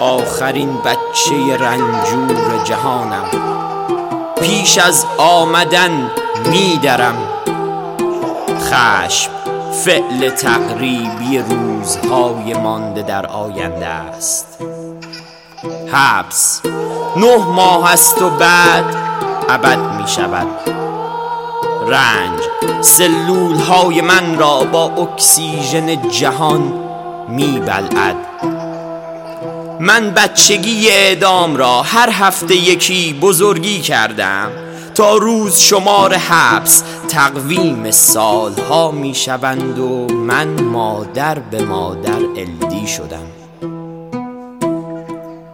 آخرین بچه رنجور جهانم. پیش از آمدن میدرم. خشم فعل تقریبی روزهای مانده در آینده است. حبس نه ماه است و بعد ابد می شود رنج سلول های من را با اکسیژن جهان می بلعد من بچگی اعدام را هر هفته یکی بزرگی کردم تا روز شمار حبس تقویم سالها می شوند و من مادر به مادر الدی شدم.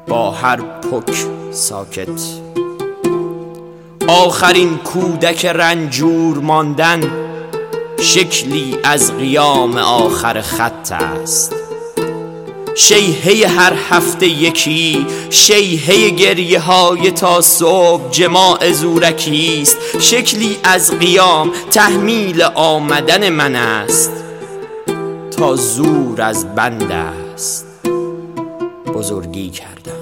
با هر پک ساکت. آخرین کودک رنجور ماندن شکلی از قیام آخر خط است. شیهه هر هفته یکی شیهه گریه های تا صبح جماع زورکی است. شکلی از قیام تحمیل آمدن من است. تا زور از بند است. بزرگی کردم.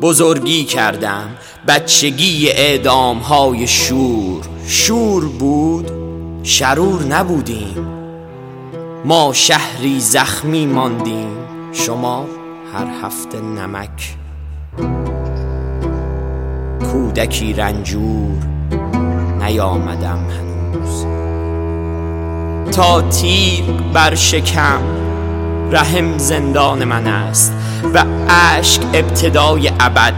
بزرگی کردم. بچگی اعدام های شور. شور بود شرور نبودیم. ما شهری زخمی ماندیم شما هر هفته نمک. کودکی رنجور نیامدم هنوز. تا تیر بر شکم رحم زندان من است و اشک ابتدای ابد.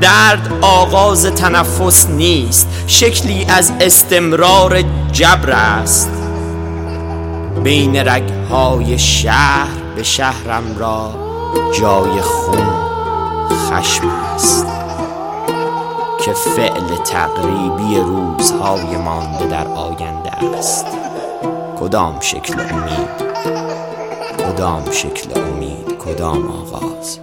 درد آغاز تنفس نیست شکلی از استمرار جبر است. بین رگهای شهر به شهرم را جای خون خشم است که فعل تقریبی روزهای مانده در آینده است. کدام شکل امید؟ کدام شکل امید؟ کدام آغاز؟